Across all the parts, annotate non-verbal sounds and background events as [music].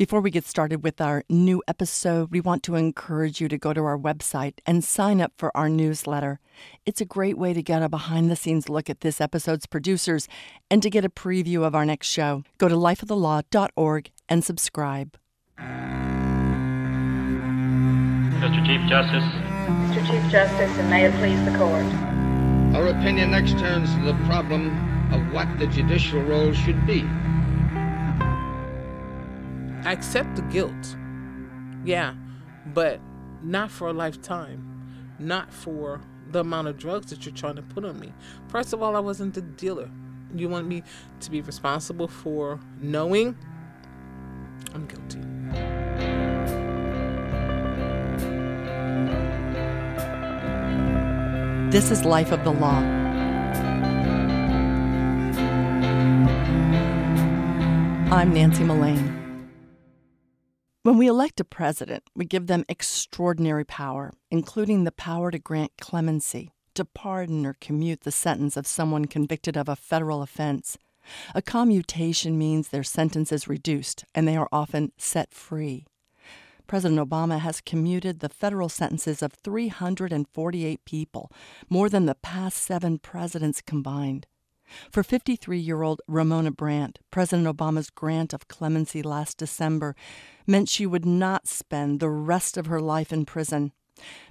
Before we get started with our new episode, we want to encourage you to go to our website and sign up for our newsletter. It's a great way to get a behind the scenes look at this episode's producers and to get a preview of our next show. Go to lifeofthelaw.org and subscribe. Mr. Chief Justice. Mr. Chief Justice, and may it please the court. Our opinion next turns to the problem of what the judicial role should be. I accept the guilt. Yeah, but not for a lifetime. Not for the amount of drugs that you're trying to put on me. First of all, I wasn't the dealer. You want me to be responsible for knowing I'm guilty. This is Life of the Law. I'm Nancy Mullane. When we elect a president, we give them extraordinary power, including the power to grant clemency, to pardon or commute the sentence of someone convicted of a federal offense. A commutation means their sentence is reduced and they are often set free. President Obama has commuted the federal sentences of 348 people, more than the past seven presidents combined. For 53 year old Ramona Brant, President Obama's grant of clemency last December meant she would not spend the rest of her life in prison.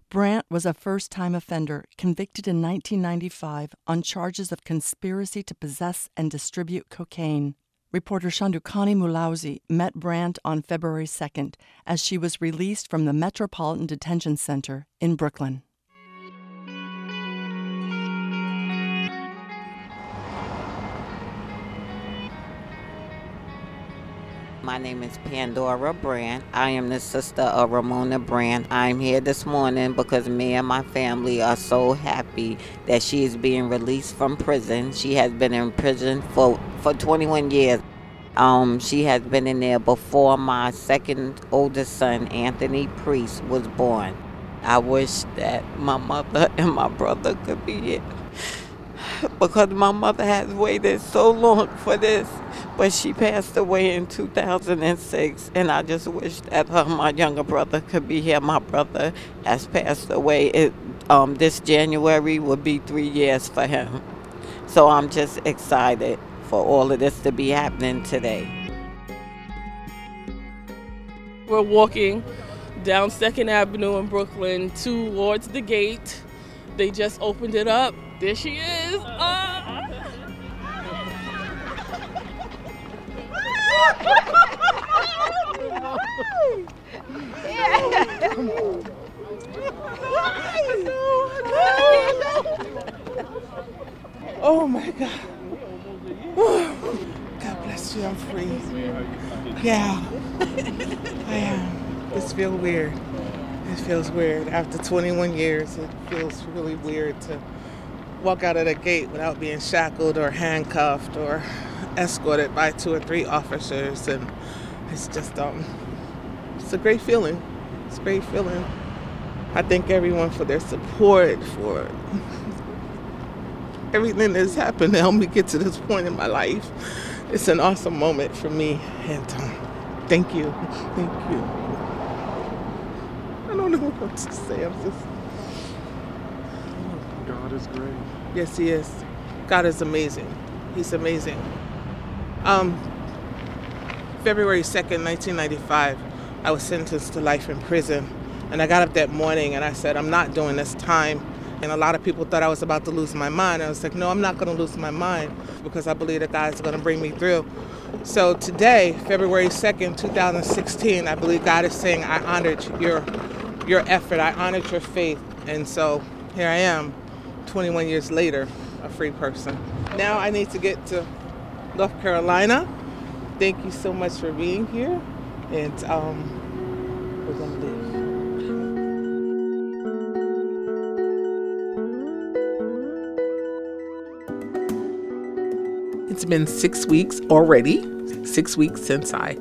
Brant was a first time offender convicted in 1995 on charges of conspiracy to possess and distribute cocaine. Reporter Shandukani Mulaudzi met Brant on February 2nd as she was released from the Metropolitan Detention Center in Brooklyn. My name is Pandora Brant. I am the sister of Ramona Brant. I'm here this morning because me and my family are so happy that she is being released from prison. She has been in prison for, for 21 years. Um, she has been in there before my second oldest son, Anthony Priest, was born. I wish that my mother [laughs] and my brother could be here because my mother has waited so long for this but she passed away in 2006 and i just wish that uh, my younger brother could be here. My brother has passed away. It, um, this january will be three years for him. So i'm just excited for all of this to be happening today. We're walking down second avenue in brooklyn towards the gate. They just opened it up. There she is. Uh. Oh my God. God bless you, I'm free. Yeah, I am. This feels weird. It feels weird. After 21 years, it feels really weird to walk out of the gate without being shackled or handcuffed or escorted by two or three officers and it's just um it's a great feeling it's a great feeling i thank everyone for their support for everything that's happened to help me get to this point in my life it's an awesome moment for me and um, thank you thank you i don't know [laughs] what to say i'm just God is great. Yes, He is. God is amazing. He's amazing. Um, February 2nd, 1995, I was sentenced to life in prison. And I got up that morning and I said, I'm not doing this time. And a lot of people thought I was about to lose my mind. I was like, no, I'm not going to lose my mind because I believe that God is going to bring me through. So today, February 2nd, 2016, I believe God is saying, I honored your, your effort, I honored your faith. And so here I am 21 years later, a free person. Now I need to get to North Carolina. Thank you so much for being here, and um, we're gonna leave. It's been six weeks already, six weeks since I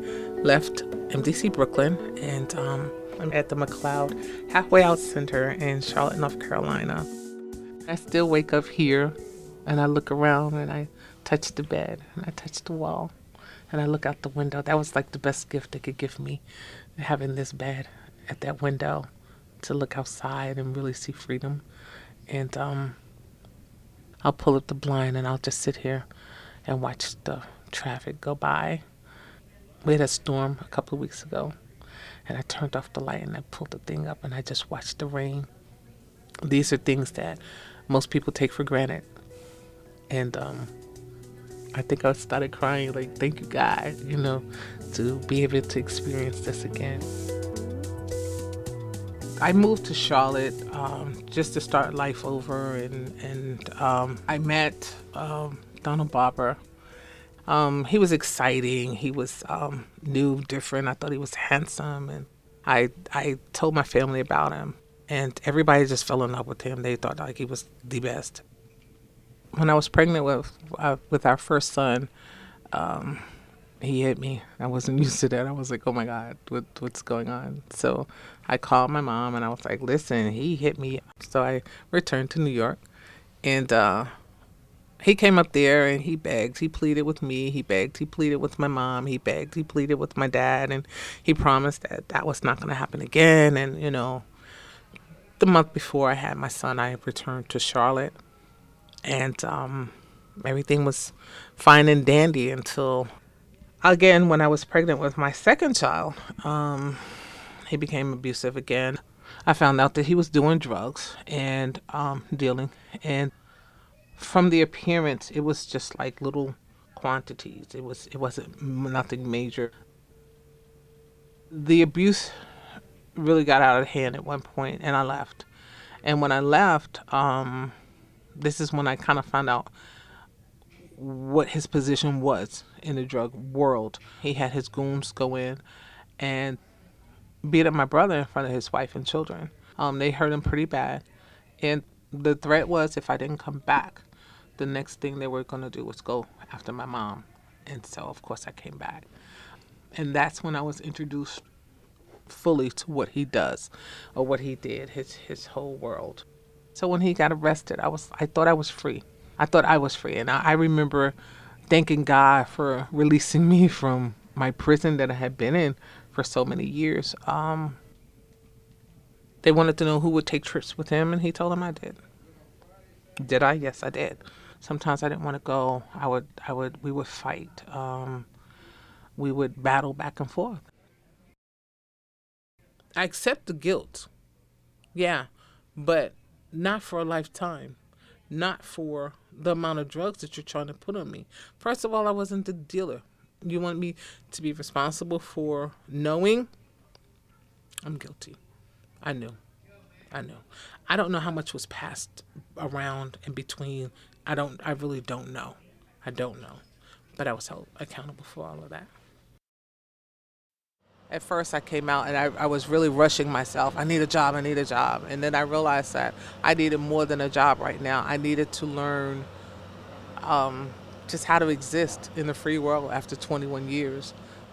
left MDC Brooklyn, and um, I'm at the McLeod Halfway Out Center in Charlotte, North Carolina. I still wake up here and I look around and I touch the bed and I touch the wall and I look out the window. That was like the best gift they could give me, having this bed at that window to look outside and really see freedom. And um, I'll pull up the blind and I'll just sit here and watch the traffic go by. We had a storm a couple of weeks ago, and I turned off the light and I pulled the thing up and I just watched the rain. These are things that most people take for granted. And um, I think I started crying, like, thank you, God, you know, to be able to experience this again. I moved to Charlotte um, just to start life over, and, and um, I met um, Donald Barber. Um, he was exciting. He was um, new, different. I thought he was handsome, and I I told my family about him, and everybody just fell in love with him. They thought like he was the best. When I was pregnant with uh, with our first son, um, he hit me. I wasn't [laughs] used to that. I was like, oh my God, what, what's going on? So I called my mom and I was like, listen, he hit me. So I returned to New York and uh, he came up there and he begged. He pleaded with me. He begged. He pleaded with my mom. He begged. He pleaded with my dad. And he promised that that was not going to happen again. And, you know, the month before I had my son, I returned to Charlotte. And um, everything was fine and dandy until again, when I was pregnant with my second child, um, he became abusive again. I found out that he was doing drugs and um, dealing. And from the appearance, it was just like little quantities. It was it wasn't nothing major. The abuse really got out of hand at one point, and I left. And when I left, um, this is when I kind of found out what his position was in the drug world. He had his goons go in and beat up my brother in front of his wife and children. Um, they hurt him pretty bad. And the threat was if I didn't come back, the next thing they were going to do was go after my mom. And so, of course, I came back. And that's when I was introduced fully to what he does or what he did, his, his whole world. So when he got arrested, I was I thought I was free. I thought I was free. And I, I remember thanking God for releasing me [laughs] from my prison that I had been in for so many years. Um, they wanted to know who would take trips with him, and he told them I did. Did I? Yes, I did. Sometimes I didn't want to go. I would, I would, we would fight. Um, we would battle back and forth. I accept the guilt, yeah, but not for a lifetime not for the amount of drugs that you're trying to put on me. First of all, I wasn't the dealer. You want me to be responsible for knowing I'm guilty. I knew. I knew. I don't know how much was passed around in between. I don't I really don't know. I don't know. But I was held accountable for all of that. At first, I came out and I, I was really rushing myself. I need a job, I need a job. And then I realized that I needed more than a job right now. I needed to learn um, just how to exist in the free world after 21 years.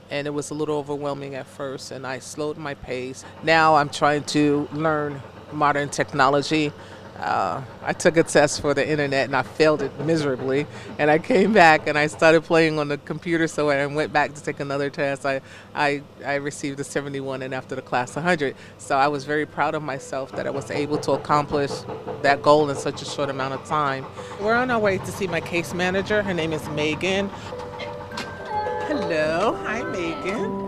And it was a little overwhelming at first, and I slowed my pace. Now I'm trying to learn modern technology uh, I took a test for the internet and I failed it miserably. And I came back and I started playing on the computer. So I went back to take another test. I, I, I received a 71 and after the class 100. So I was very proud of myself that I was able to accomplish that goal in such a short amount of time. We're on our way to see my case manager. Her name is Megan. Hello. Hi, Megan.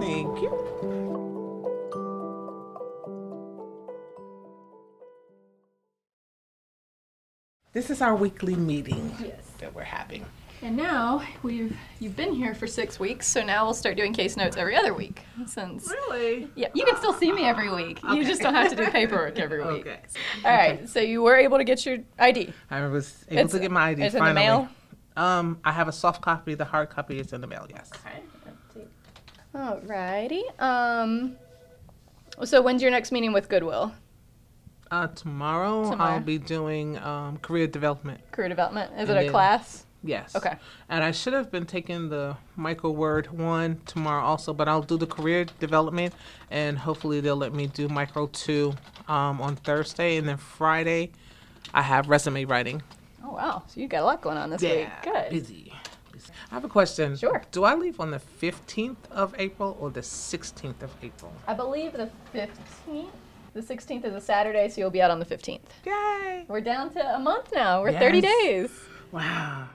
This is our weekly meeting Yes. that we're having. And now we've you've been here for six weeks, so now we'll start doing case notes every other week. Since Really? yeah, you can still see me every week. You just don't have to do paperwork every week. Okay. All right. So you were able to get your ID. I was able It's- to get my ID it's in the mail? Um, I have a soft copy. The hard copy is in the mail. Yes. Okay. Alrighty. Um. So when's your next meeting with Goodwill? Uh, tomorrow, Tomorrow. I'll be doing um, career development. Career development. Is And it a then- class? Yes. Okay. And I should have been taking the micro word one tomorrow also, but I'll do the career development, and hopefully they'll let me do micro two um, on Thursday, and then Friday, I have resume writing. Oh wow. So you got a lot going on this week. Good. Busy. I have a question. Sure. Do I leave on the 15th of April or the 16th of April? I believe the 15th. The 16th is a Saturday, so you'll be out on the 15th. Yay! We're down to a month now. We're 30 days. Wow.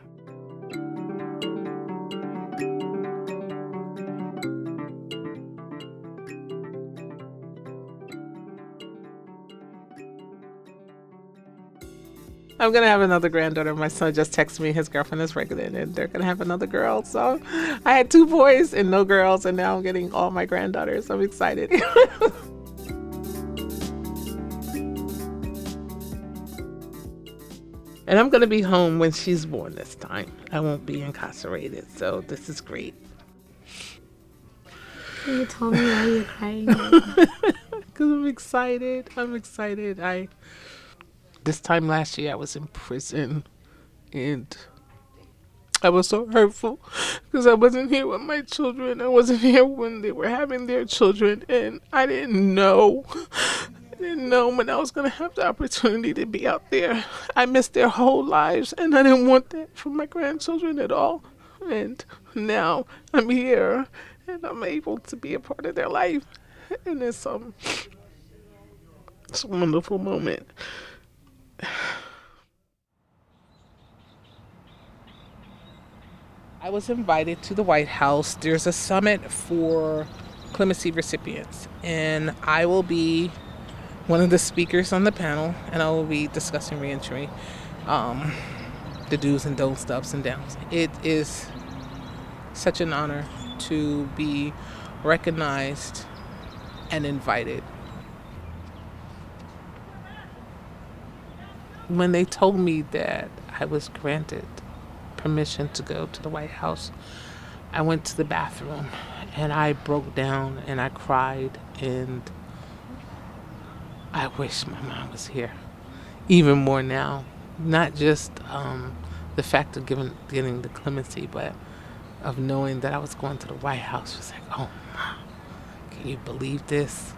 I'm gonna have another granddaughter. My son just texted me his girlfriend is pregnant and they're gonna have another girl. So I had two boys and no girls, and now I'm getting all my granddaughters. I'm excited. [laughs] and I'm gonna be home when she's born this time. I won't be incarcerated, so this is great. Can you tell me why you're crying? [laughs] Cause I'm excited. I'm excited. I this time last year I was in prison and I was so hurtful because I wasn't here with my children. I wasn't here when they were having their children and I didn't know. Didn't know when I was gonna have the opportunity to be out there. I missed their whole lives and I didn't want that for my grandchildren at all. And now I'm here and I'm able to be a part of their life. And it's um it's a wonderful moment. I was invited to the White House. There's a summit for clemency recipients, and I will be one of the speakers on the panel, and I will be discussing reentry, um, the do's and don'ts, the ups and downs. It is such an honor to be recognized and invited. When they told me that I was granted permission to go to the White House, I went to the bathroom and I broke down and I cried and I wish my mom was here. Even more now. Not just um, the fact of giving, getting the clemency, but of knowing that I was going to the White House. Was like, oh, mom, can you believe this?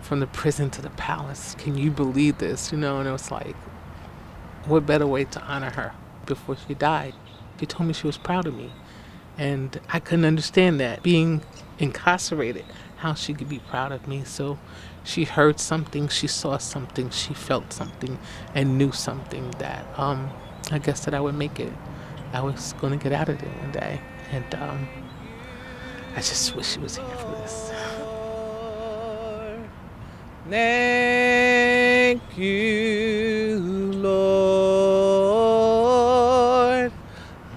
From the prison to the palace. Can you believe this? You know, and it was like, what better way to honor her before she died? She told me she was proud of me. And I couldn't understand that. Being incarcerated, how she could be proud of me. So she heard something, she saw something, she felt something, and knew something that um, I guess that I would make it. I was going to get out of there one day. And um, I just wish she was here for this. Thank you, Lord.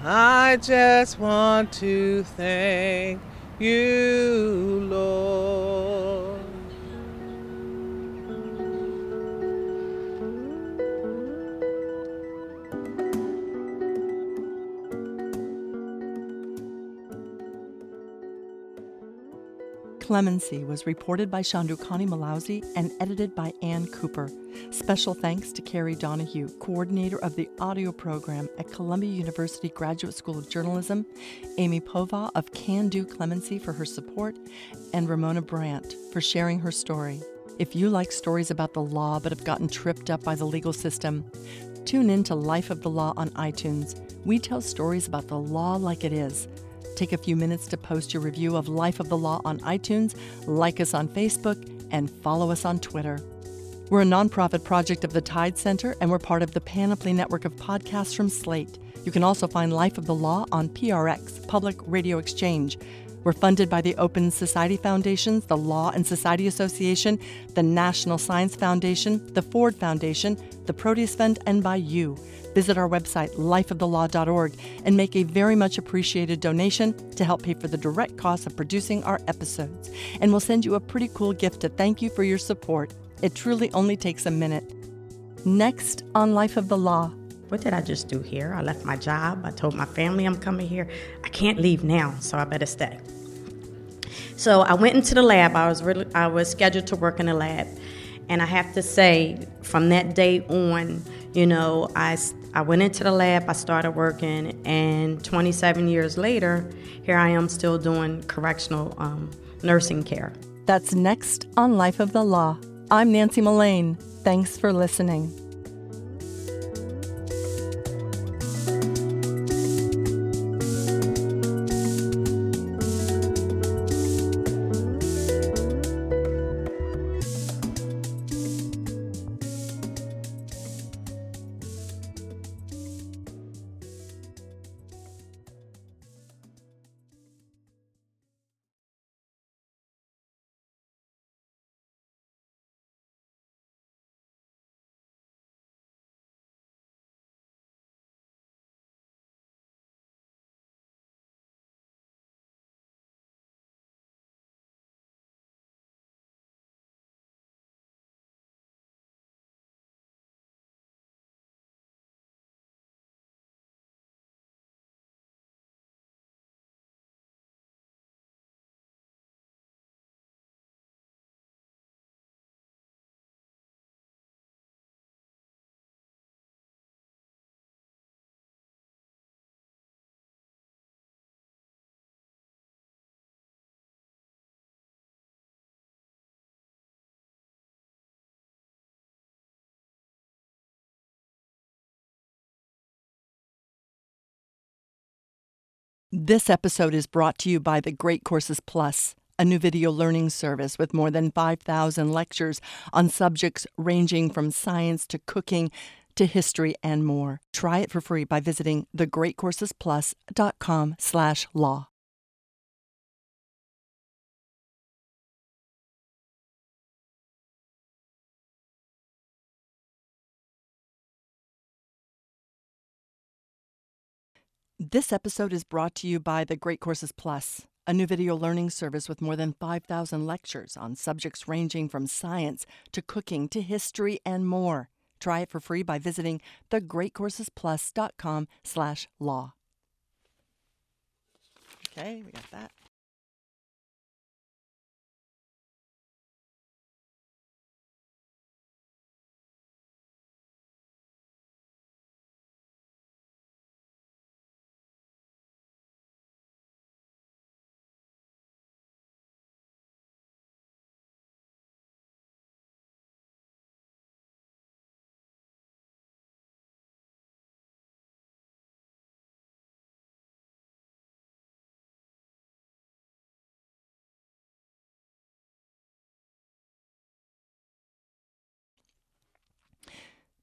I just want to thank you, Lord. Clemency was reported by Shandukani Mulaudzi and edited by Ann Cooper. Special thanks to Kerry Donahue, coordinator of the audio program at Columbia University Graduate School of Journalism, Amy Povah of Can Do Clemency for her support, and Ramona Brant for sharing her story. If you like stories about the law but have gotten tripped up by the legal system, tune in to Life of the Law on iTunes. We tell stories about the law like it is. Take a few minutes to post your review of Life of the Law on iTunes, like us on Facebook, and follow us on Twitter. We're a nonprofit project of the Tide Center, and we're part of the Panoply network of podcasts from Slate. You can also find Life of the Law on PRX, Public Radio Exchange. We're funded by the Open Society Foundations, the Law and Society Association, the National Science Foundation, the Ford Foundation, the Proteus Fund, and by you. Visit our website, lifeofthelaw.org, and make a very much appreciated donation to help pay for the direct costs of producing our episodes. And we'll send you a pretty cool gift to thank you for your support. It truly only takes a minute. Next on Life of the Law. What did I just do here? I left my job. I told my family I'm coming here. I can't leave now, so I better stay. So I went into the lab. I was really, I was scheduled to work in the lab, and I have to say, from that day on, you know, I I went into the lab. I started working, and 27 years later, here I am still doing correctional um, nursing care. That's next on Life of the Law. I'm Nancy Mullane. Thanks for listening. This episode is brought to you by the Great Courses Plus, a new video learning service with more than 5,000 lectures on subjects ranging from science to cooking to history and more. Try it for free by visiting thegreatcoursesplus.com/law. This episode is brought to you by the Great Courses Plus, a new video learning service with more than 5,000 lectures on subjects ranging from science to cooking to history and more. Try it for free by visiting thegreatcoursesplus.com slash law. Okay, we got that.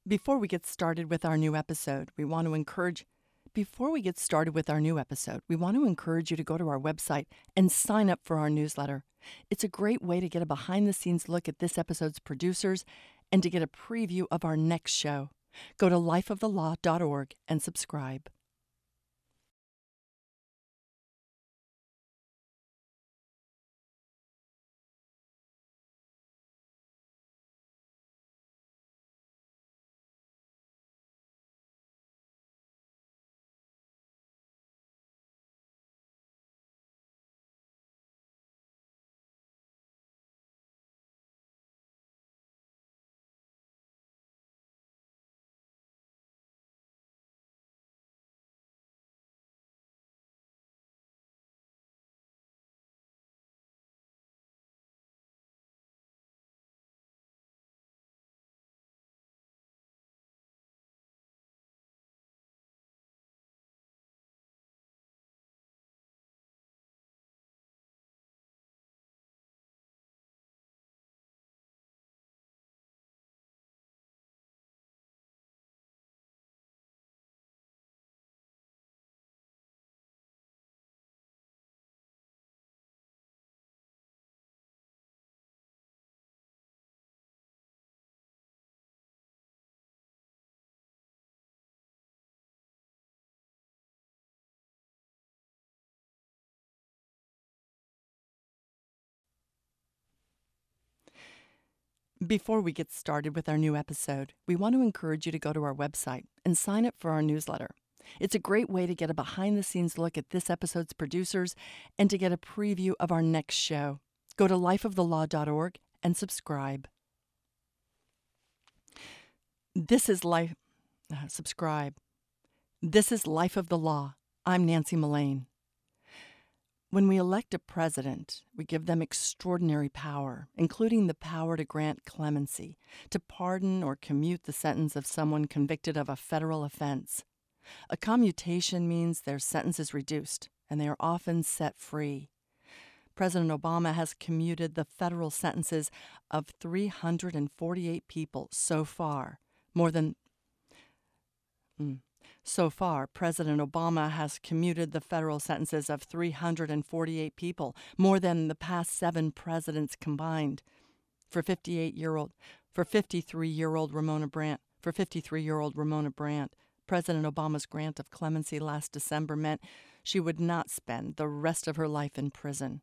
Before we get started with our new episode, we want to encourage before we get started with our new episode, we want to encourage you to go to our website and sign up for our newsletter. It's a great way to get a behind the scenes look at this episode's producers and to get a preview of our next show. Go to lifeofthelaw.org and subscribe. Before we get started with our new episode, we want to encourage you to go to our website and sign up for our newsletter. It's a great way to get a behind the scenes look at this episode's producers and to get a preview of our next show. Go to lifeofthelaw.org and subscribe. This is life. Uh, subscribe. This is Life of the Law. I'm Nancy Mullane. When we elect a president, we give them extraordinary power, including the power to grant clemency, to pardon or commute the sentence of someone convicted of a federal offense. A commutation means their sentence is reduced and they are often set free. President Obama has commuted the federal sentences of 348 people so far, more than. Mm, so far, President Obama has commuted the federal sentences of 348 people, more than the past seven presidents combined. For 58-year-old, for 53-year-old Ramona Brant, for 53-year-old Ramona Brant, President Obama's grant of clemency last December meant she would not spend the rest of her life in prison.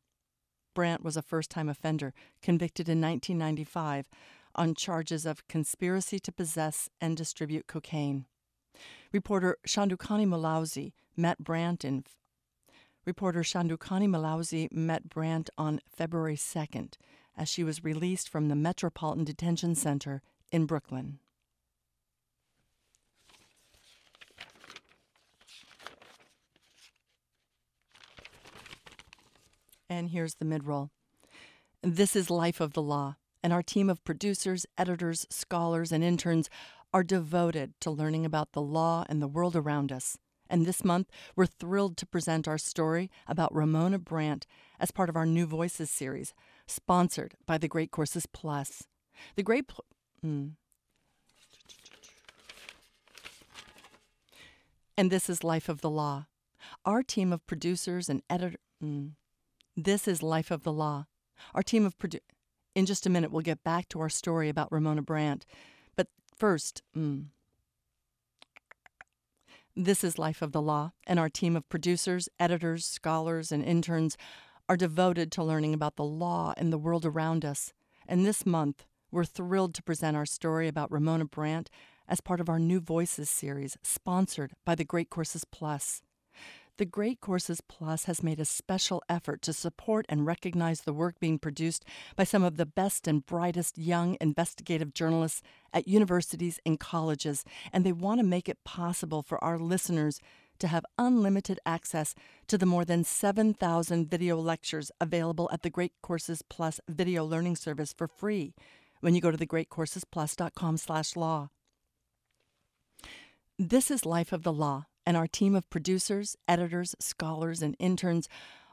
Brant was a first-time offender, convicted in 1995 on charges of conspiracy to possess and distribute cocaine. Reporter Shandukani Mulaudzi met Brant in Reporter Shandukani Mulaudzi met Brant on February 2nd as she was released from the Metropolitan Detention Center in Brooklyn. And here's the midroll. This is Life of the Law, and our team of producers, editors, scholars, and interns are devoted to learning about the law and the world around us And this month, we're thrilled to present our story about Ramona Brant as part of our New Voices series, sponsored by the Great Courses Plus. The Great Pl- mm. And this is Life of the Law. Our team of producers and editors. Mm. This is Life of the Law. Our team of produ- In just a minute, we'll get back to our story about Ramona Brant. First, mm. This is Life of the Law, and our team of producers, editors, scholars, and interns are devoted to learning about the law and the world around us. And this month, we're thrilled to present our story about Ramona Brant as part of our New Voices series, sponsored by the Great Courses Plus. The Great Courses Plus has made a special effort to support and recognize the work being produced by some of the best and brightest young investigative journalists at universities and colleges, and they want to make it possible for our listeners to have unlimited access to the more than 7,000 video lectures available at the Great Courses Plus video learning service for free when you go to thegreatcoursesplus.com/law. This is Life of the Law and our team of producers, editors, scholars, and interns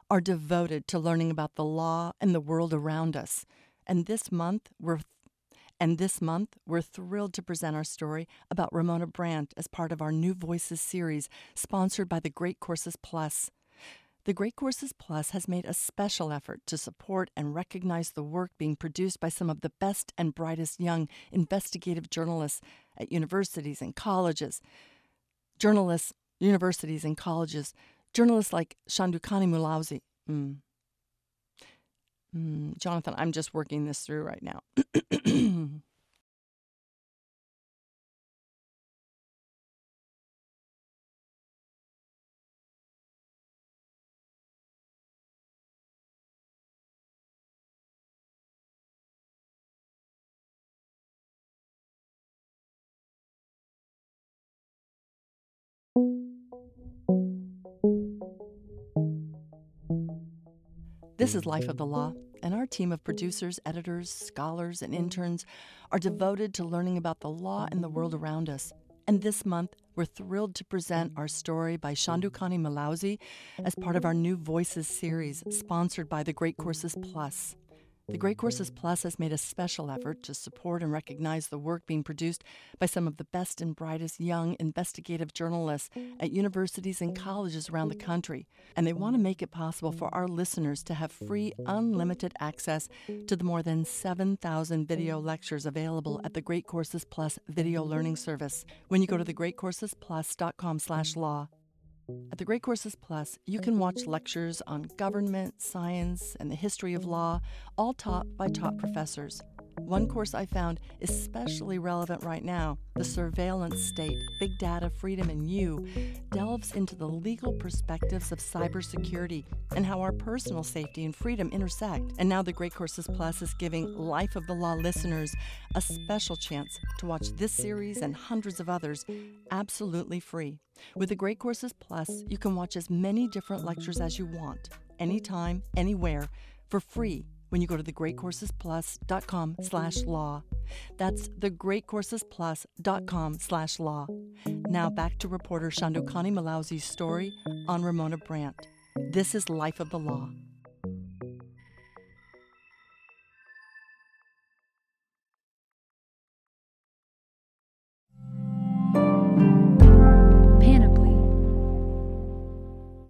are devoted to learning about the law and the world around us. And this month, we're and this month, we're thrilled to present our story about Ramona Brant as part of our New Voices series, sponsored by the Great Courses Plus. The Great Courses Plus has made a special effort to support and recognize the work being produced by some of the best and brightest young investigative journalists at universities and colleges. Journalists universities and colleges, journalists like Shandukani Mulaudzi. Mm. Mm, Jonathan, I'm just working this through right now. [clears throat] This is Life of the Law, mm-hmm. and our team of producers, editors, scholars, and interns are devoted to learning about the law and the world around us. And this month, we're thrilled to present our story by Shandukani Mulaudzi as part of our New Voices series, sponsored by the Great Courses Plus. The Great Courses Plus has made a special effort to support and recognize the work being produced by some of the best and brightest young investigative journalists at universities and colleges around the country. And they want to make it possible for our listeners to have free, unlimited access to the more than 7,000 video lectures available at the Great Courses Plus video learning service when you go to thegreatcoursesplus.com slash law. At the Great Courses Plus, you can watch mm-hmm. lectures on government, science, and the history of law, all taught by top professors. One course I found especially relevant right now, The Surveillance State Big Data, Freedom, and You, delves into the legal perspectives of cybersecurity and how our personal safety and freedom intersect. And now the Great Courses Plus is giving Life of the Law listeners a special chance to watch this series and hundreds of others absolutely free. With the Great Courses Plus, you can watch as many different lectures as you want, anytime, anywhere, for free when you go to thegreatcoursesplus.com slash law. That's thegreatcoursesplus.com slash law. Now back to reporter Shandukani Mulaudzi's story on Ramona Brant. This is Life of the Law.